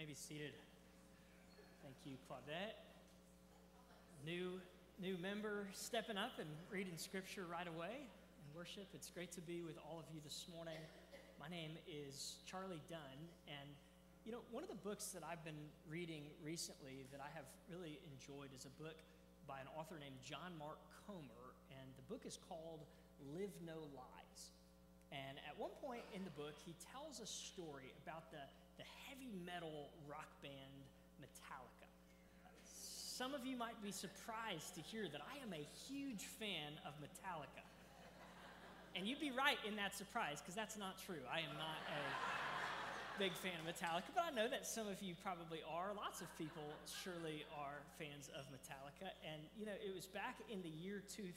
may be seated. Thank you, Claudette. New, new member stepping up and reading scripture right away in worship. It's great to be with all of you this morning. My name is Charlie Dunn, and you know, one of the books that I've been reading recently that I have really enjoyed is a book by an author named John Mark Comer, and the book is called Live No Lies. And at one point in the book, he tells a story about the the heavy metal rock band Metallica. Some of you might be surprised to hear that I am a huge fan of Metallica. And you'd be right in that surprise, because that's not true. I am not a big fan of Metallica, but I know that some of you probably are. Lots of people surely are fans of Metallica. And, you know, it was back in the year 2000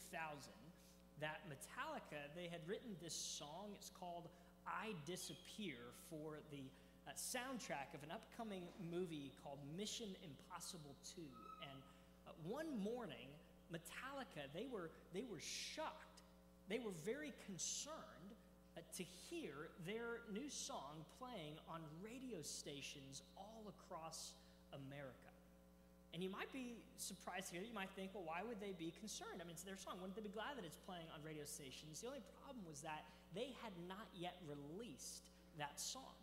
that Metallica, they had written this song. It's called I Disappear for the uh, soundtrack of an upcoming movie called Mission Impossible 2. And uh, one morning, Metallica, they were, they were shocked. They were very concerned uh, to hear their new song playing on radio stations all across America. And you might be surprised here. You might think, well, why would they be concerned? I mean, it's their song. Wouldn't they be glad that it's playing on radio stations? The only problem was that they had not yet released that song.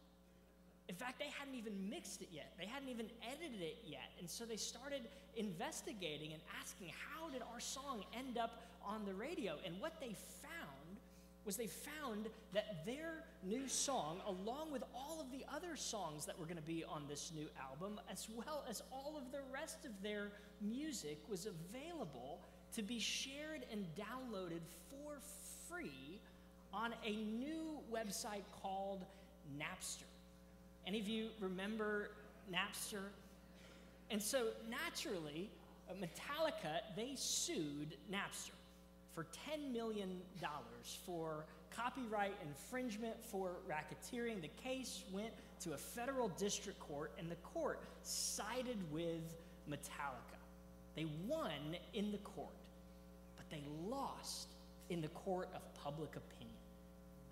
In fact, they hadn't even mixed it yet. They hadn't even edited it yet. And so they started investigating and asking, how did our song end up on the radio? And what they found was they found that their new song, along with all of the other songs that were going to be on this new album, as well as all of the rest of their music, was available to be shared and downloaded for free on a new website called Napster. Any of you remember Napster? And so naturally, uh, Metallica, they sued Napster for $10 million for copyright infringement for racketeering. The case went to a federal district court, and the court sided with Metallica. They won in the court, but they lost in the court of public opinion.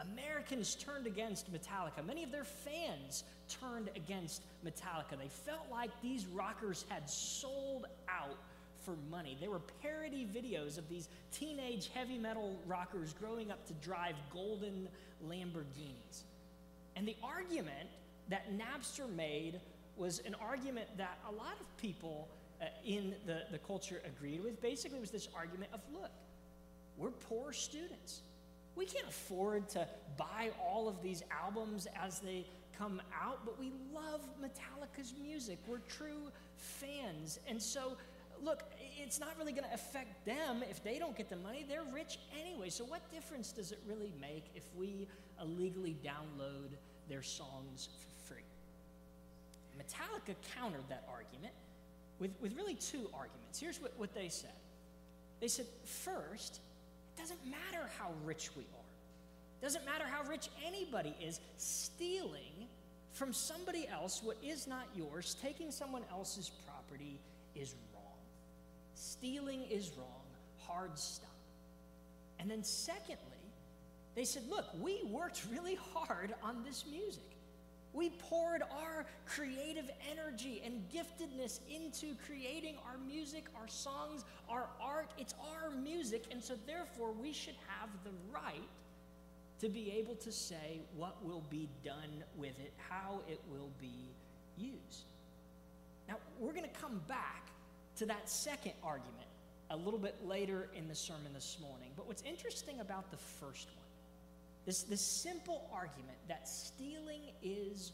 Americans turned against Metallica. Many of their fans turned against Metallica. They felt like these rockers had sold out for money. There were parody videos of these teenage heavy metal rockers growing up to drive golden Lamborghinis. And the argument that Napster made was an argument that a lot of people uh, in the, the culture agreed with. Basically, was this argument of look, we're poor students. We can't afford to buy all of these albums as they come out, but we love Metallica's music. We're true fans. And so, look, it's not really going to affect them if they don't get the money. They're rich anyway. So, what difference does it really make if we illegally download their songs for free? Metallica countered that argument with, with really two arguments. Here's what, what they said they said, first, doesn't matter how rich we are. Doesn't matter how rich anybody is, stealing from somebody else what is not yours, taking someone else's property is wrong. Stealing is wrong. Hard stop. And then, secondly, they said, Look, we worked really hard on this music. We poured our creative energy and giftedness into creating our music, our songs, our art. It's our music, and so therefore we should have the right to be able to say what will be done with it, how it will be used. Now, we're going to come back to that second argument a little bit later in the sermon this morning. But what's interesting about the first one this, this simple argument that stealing is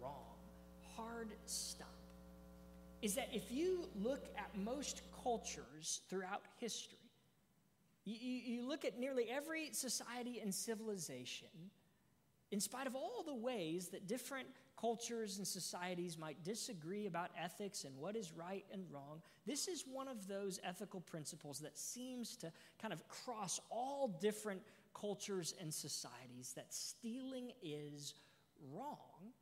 wrong, hard stop, is that if you look at most cultures throughout history, you, you look at nearly every society and civilization, in spite of all the ways that different cultures and societies might disagree about ethics and what is right and wrong, this is one of those ethical principles that seems to kind of cross all different cultures and societies that stealing is wrong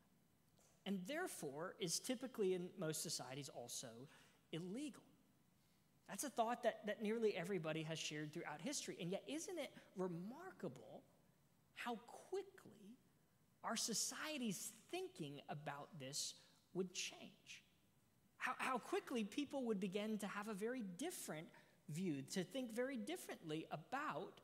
and therefore is typically in most societies also illegal. That's a thought that, that nearly everybody has shared throughout history. And yet, isn't it remarkable how quickly our society's thinking about this would change. How, how quickly people would begin to have a very different view, to think very differently about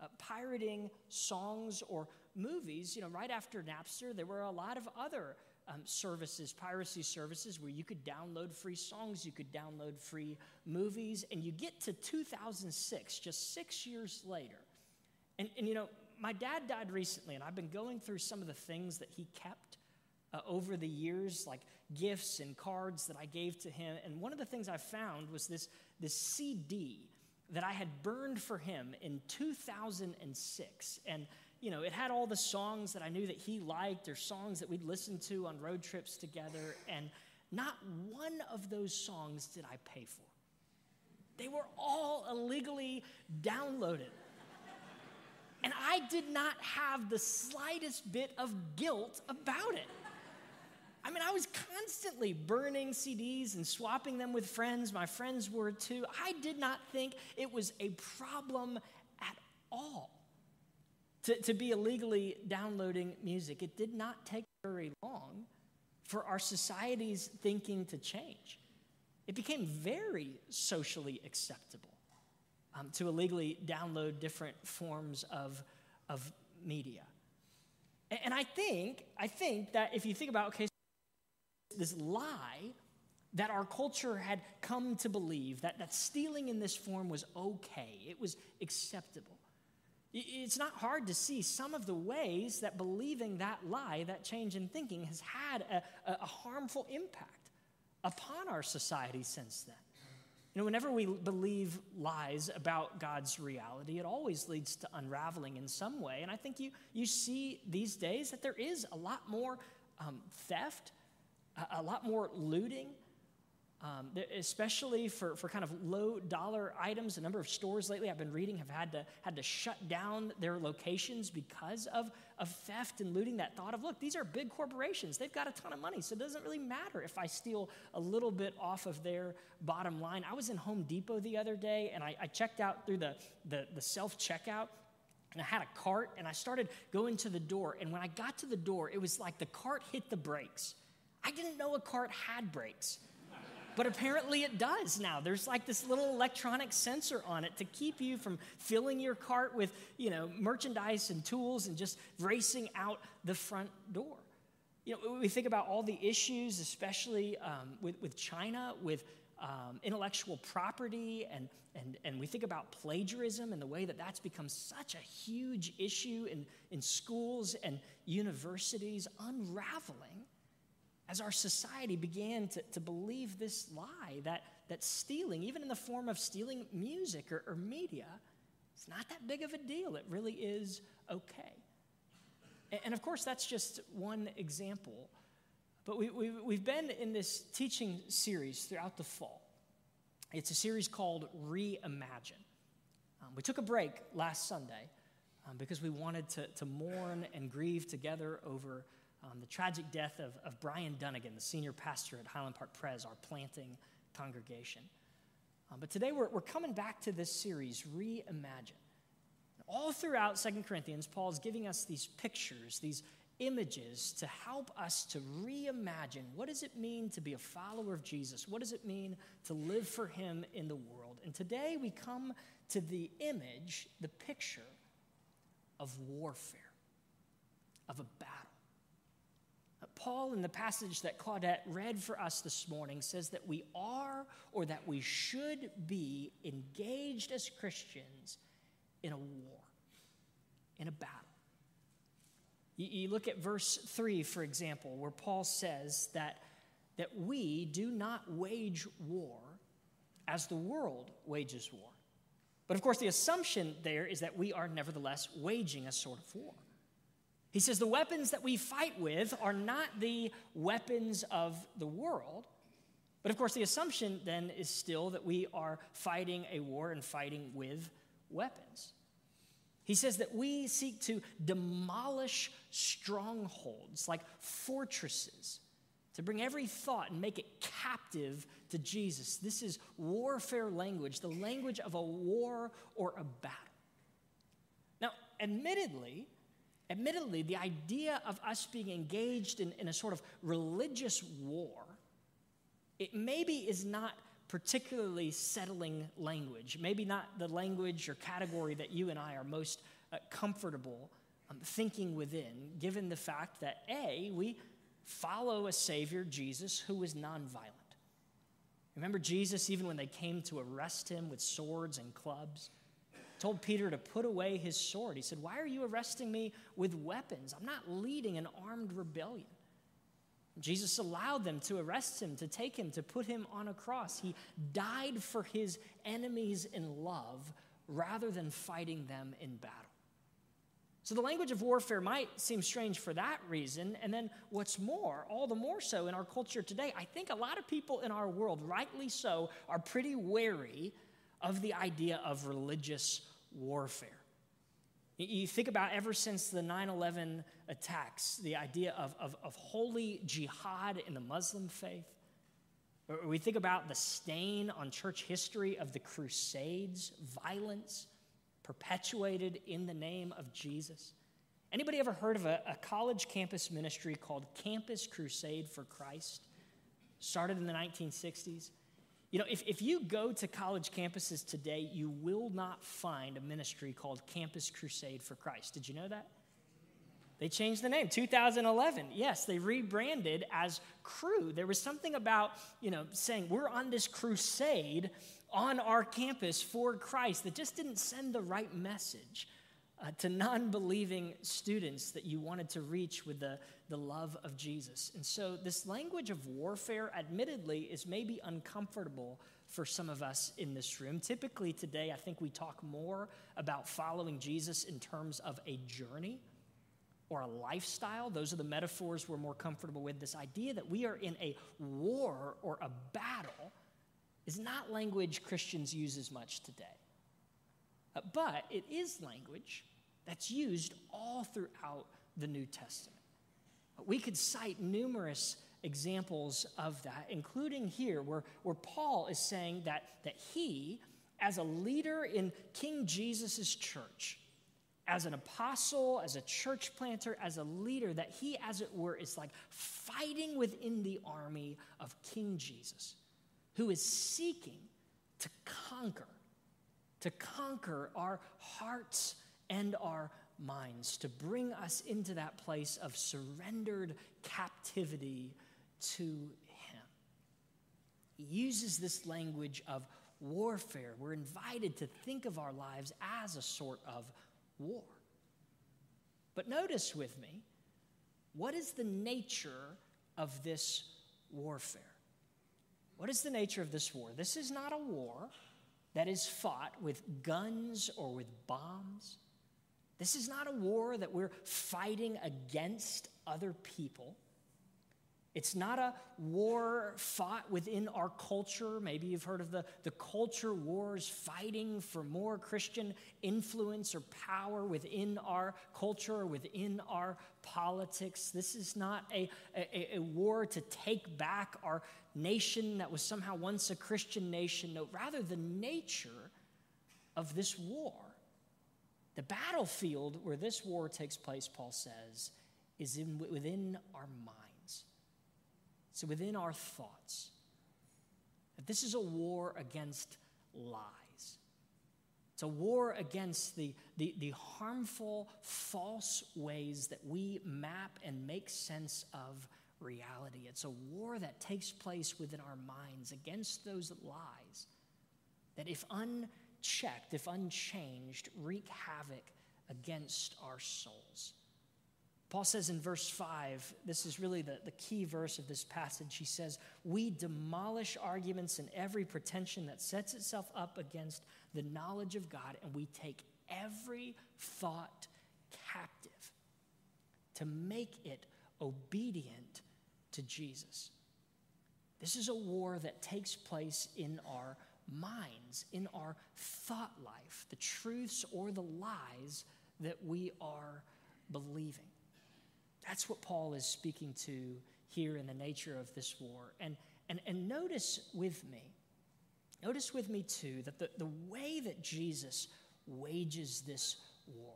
uh, pirating songs or movies. You know, right after Napster, there were a lot of other um, services, piracy services, where you could download free songs, you could download free movies, and you get to 2006, just six years later. And, and you know, my dad died recently, and I've been going through some of the things that he kept uh, over the years, like gifts and cards that I gave to him. And one of the things I found was this, this CD that I had burned for him in 2006. And, you know, it had all the songs that I knew that he liked or songs that we'd listened to on road trips together. And not one of those songs did I pay for. They were all illegally downloaded. And I did not have the slightest bit of guilt about it. Was constantly burning CDs and swapping them with friends. My friends were too. I did not think it was a problem at all to, to be illegally downloading music. It did not take very long for our society's thinking to change. It became very socially acceptable um, to illegally download different forms of, of media. And I think, I think that if you think about, okay, this lie that our culture had come to believe that, that stealing in this form was okay, it was acceptable. It's not hard to see some of the ways that believing that lie, that change in thinking, has had a, a harmful impact upon our society since then. You know, whenever we believe lies about God's reality, it always leads to unraveling in some way. And I think you, you see these days that there is a lot more um, theft a, lot more looting, um, especially for, for kind of low dollar items. A number of stores lately I've been reading have had to, had to shut down their locations because of, of theft and looting. That thought of, look, these are big corporations. They've got a ton of money, so it doesn't really matter if I steal a little bit off of their bottom line. I was in Home Depot the other day and I, I checked out through the, the, the self checkout and I had a cart and I started going to the door. And when I got to the door, it was like the cart hit the brakes. I didn't know a cart had brakes. But apparently it does now. There's like this little electronic sensor on it to keep you from filling your cart with, you know, merchandise and tools and just racing out the front door. You know, we think about all the issues, especially um, with, with China, with um, intellectual property, and, and, and we think about plagiarism and the way that that's become such a huge issue in, in schools and universities, unraveling as our society began to, to believe this lie that, that stealing, even in the form of stealing music or, or media, it's not that big of a deal. It really is okay. And, and of course, that's just one example. But we, we, we've been in this teaching series throughout the fall. It's a series called Reimagine. Um, we took a break last Sunday um, because we wanted to, to mourn and grieve together over um, the tragic death of, of Brian Dunnigan, the senior pastor at Highland Park Pres, our planting congregation. Um, but today we're, we're coming back to this series, Reimagine. All throughout Second Corinthians, Paul is giving us these pictures, these images to help us to reimagine what does it mean to be a follower of Jesus? What does it mean to live for him in the world? And today we come to the image, the picture of warfare, of a battle. Paul, in the passage that Claudette read for us this morning, says that we are or that we should be engaged as Christians in a war, in a battle. You, look at verse 3, for example, where Paul says that, that we do not wage war as the world wages war. But of course, the assumption there is that we are nevertheless waging a sort of war. He says the weapons that we fight with are not the weapons of the world. But of course, the assumption then is still that we are fighting a war and fighting with weapons. He says that we seek to demolish strongholds like fortresses, to bring every thought and make it captive to Jesus. This is warfare language, the language of a war or a battle. Now, admittedly, admittedly, the idea of us being engaged in, in a sort of religious war, it maybe is not particularly settling language, maybe not the language or category that you and I are most uh, comfortable um, thinking within, given the fact that A, we follow a Savior, Jesus, who was nonviolent. Remember Jesus, even when they came to arrest him with swords and clubs, told Peter to put away his sword. He said, Why are you arresting me with weapons? I'm not leading an armed rebellion. Jesus allowed them to arrest him, to take him, to put him on a cross. He died for his enemies in love rather than fighting them in battle. So the language of warfare might seem strange for that reason. And then what's more, all the more so in our culture today, I think a lot of people in our world, rightly so, are pretty wary of the idea of religious warfare. You think about ever since the 9 11 attacks, the idea of, of, of, holy jihad in the Muslim faith. We think about the stain on church history of the Crusades, violence perpetuated in the name of Jesus. Anybody ever heard of a, a college campus ministry called Campus Crusade for Christ? Started in the 1960s. You know, if, if you go to college campuses today, you will not find a ministry called Campus Crusade for Christ. Did you know that? They changed the name, 2011. Yes, they rebranded as Cru. There was something about, you know, saying we're on this crusade on our campus for Christ that just didn't send the right message uh, to non believing students that you wanted to reach with the, the love of Jesus. And so, this language of warfare, admittedly, is maybe uncomfortable for some of us in this room. Typically, today, I think we talk more about following Jesus in terms of a journey or a lifestyle. Those are the metaphors we're more comfortable with. This idea that we are in a war or a battle is not language Christians use as much today. Uh, but it is language that's used all throughout the New Testament. We could cite numerous examples of that, including here, where, where Paul is saying that, that he, as a leader in King Jesus' church, as an apostle, as a church planter, as a leader, that he, as it were, is like fighting within the army of King Jesus who is seeking to conquer, to conquer our hearts and our minds, to bring us into that place of surrendered captivity to Him. He uses this language of warfare. We're invited to think of our lives as a sort of war. But notice with me, what is the nature of this warfare? What is the nature of this war? This is not a war that is fought with guns or with bombs. This is not a war that we're fighting against other people. It's not a war fought within our culture. Maybe you've heard of the, the culture wars fighting for more Christian influence or power within our culture within our politics. This is not a, a, a war to take back our nation that was somehow once a Christian nation. No, rather, the nature of this war. The battlefield where this war takes place, Paul says, is in, within our minds. So within our thoughts. That this is a war against lies. It's a war against the, the, the harmful, false ways that we map and make sense of reality. It's a war that takes place within our minds against those lies that, if unchecked, if unchanged, wreak havoc against our souls. Paul says in verse 5, this is really the, the key verse of this passage. He says, We demolish arguments and every pretension that sets itself up against the knowledge of God, and we take every thought captive to make it obedient to Jesus. This is a war that takes place in our minds, in our thought life, the truths or the lies that we are believing. That's what Paul is speaking to here in the nature of this war. And, and, and notice with me, notice with me too, that the, the way that Jesus wages this war,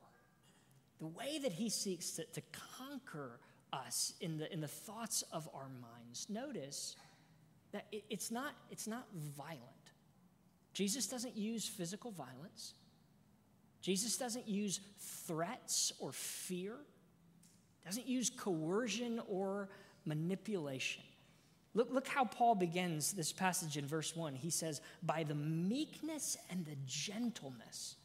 the way that he seeks to, to conquer us in the, in the thoughts of our minds, notice that it, it's, not, it's not violent. Jesus doesn't use physical violence. Jesus doesn't use threats or fear, doesn't use coercion or manipulation. Look, look how Paul begins this passage in verse 1. He says, By the meekness and the gentleness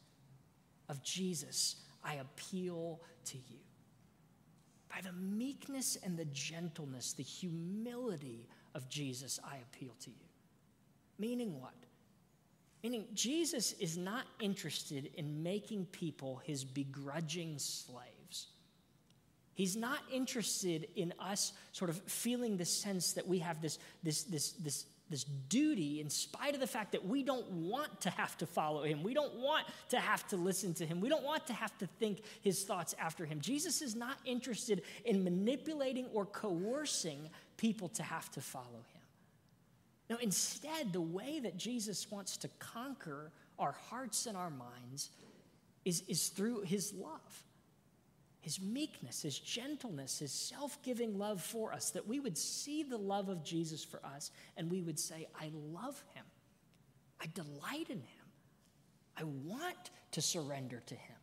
of Jesus, I appeal to you. By the meekness and the gentleness, the humility of Jesus, I appeal to you. Meaning what? Meaning, Jesus is not interested in making people his begrudging slaves. He's not interested in us sort of feeling the sense that we have this, this, this, this, this duty, in spite of the fact that we don't want to have to follow him. We don't want to have to listen to him. We don't want to have to think his thoughts after him. Jesus is not interested in manipulating or coercing people to have to follow him. No, instead, the way that Jesus wants to conquer our hearts and our minds is, is through his love his meekness, his gentleness, his self giving love for us, that we would see the love of Jesus for us and we would say, I love him. I delight in him. I want to surrender to him.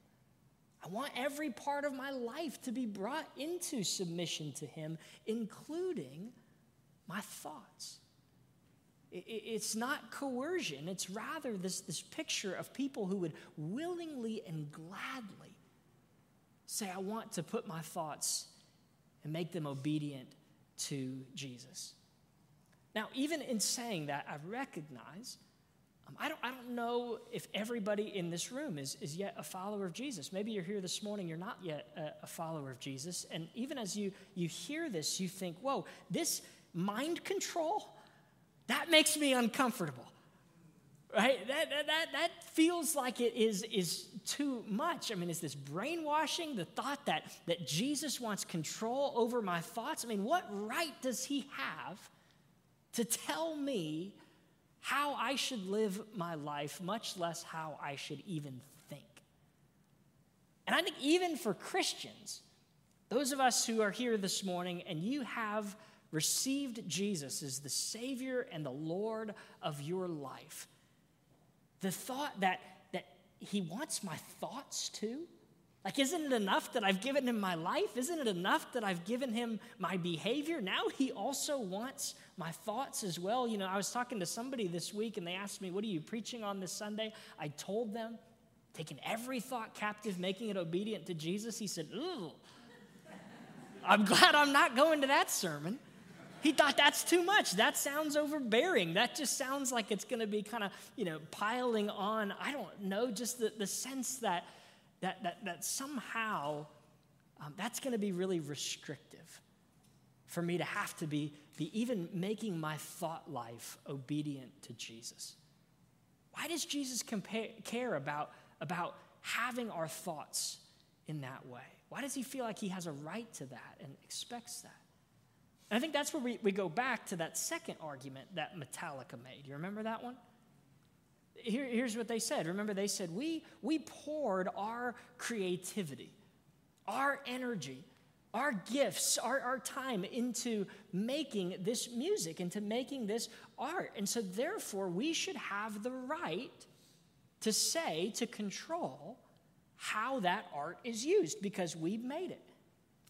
I want every part of my life to be brought into submission to him, including my thoughts. It's not coercion, it's rather this, this picture of people who would willingly and gladly say, I want to put my thoughts and make them obedient to Jesus. Now, even in saying that, I recognize um, I, don't, I don't know if everybody in this room is, is yet a follower of Jesus. Maybe you're here this morning, you're not yet a, a follower of Jesus. And even as you, you hear this, you think, whoa, this mind control, that makes me uncomfortable right? That, that, that, that feels like it is, is too much. I mean, is this brainwashing? The thought that, that Jesus wants control over my thoughts? I mean, what right does he have to tell me how I should live my life, much less how I should even think? And I think even for Christians, those of us who are here this morning and you have received Jesus as the Savior and the Lord of your life, the thought that, that he wants my thoughts too? Like, isn't it enough that I've given him my life? Isn't it enough that I've given him my behavior? Now he also wants my thoughts as well. You know, I was talking to somebody this week and they asked me, What are you preaching on this Sunday? I told them, taking every thought captive, making it obedient to Jesus. He said, Ooh, I'm glad I'm not going to that sermon. He thought that's too much. That sounds overbearing. That just sounds like it's going to be kind of, you know, piling on. I don't know, just the, the sense that, that, that, that somehow um, that's going to be really restrictive for me to have to be, be even making my thought life obedient to Jesus. Why does Jesus compare, care about, about having our thoughts in that way? Why does he feel like he has a right to that and expects that? I think that's where we, we go back to that second argument that Metallica made. You remember that one? Here, here's what they said. Remember, they said, we, we poured our creativity, our energy, our gifts, our, our time into making this music, into making this art. And so, therefore, we should have the right to say, to control how that art is used because we've made it.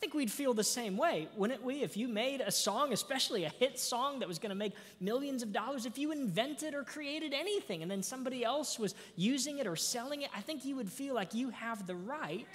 Think we'd feel the same way, wouldn't we? If you made a song, especially a hit song that was going to make millions of dollars, if you invented or created anything and then somebody else was using it or selling it, I think you would feel like you have the right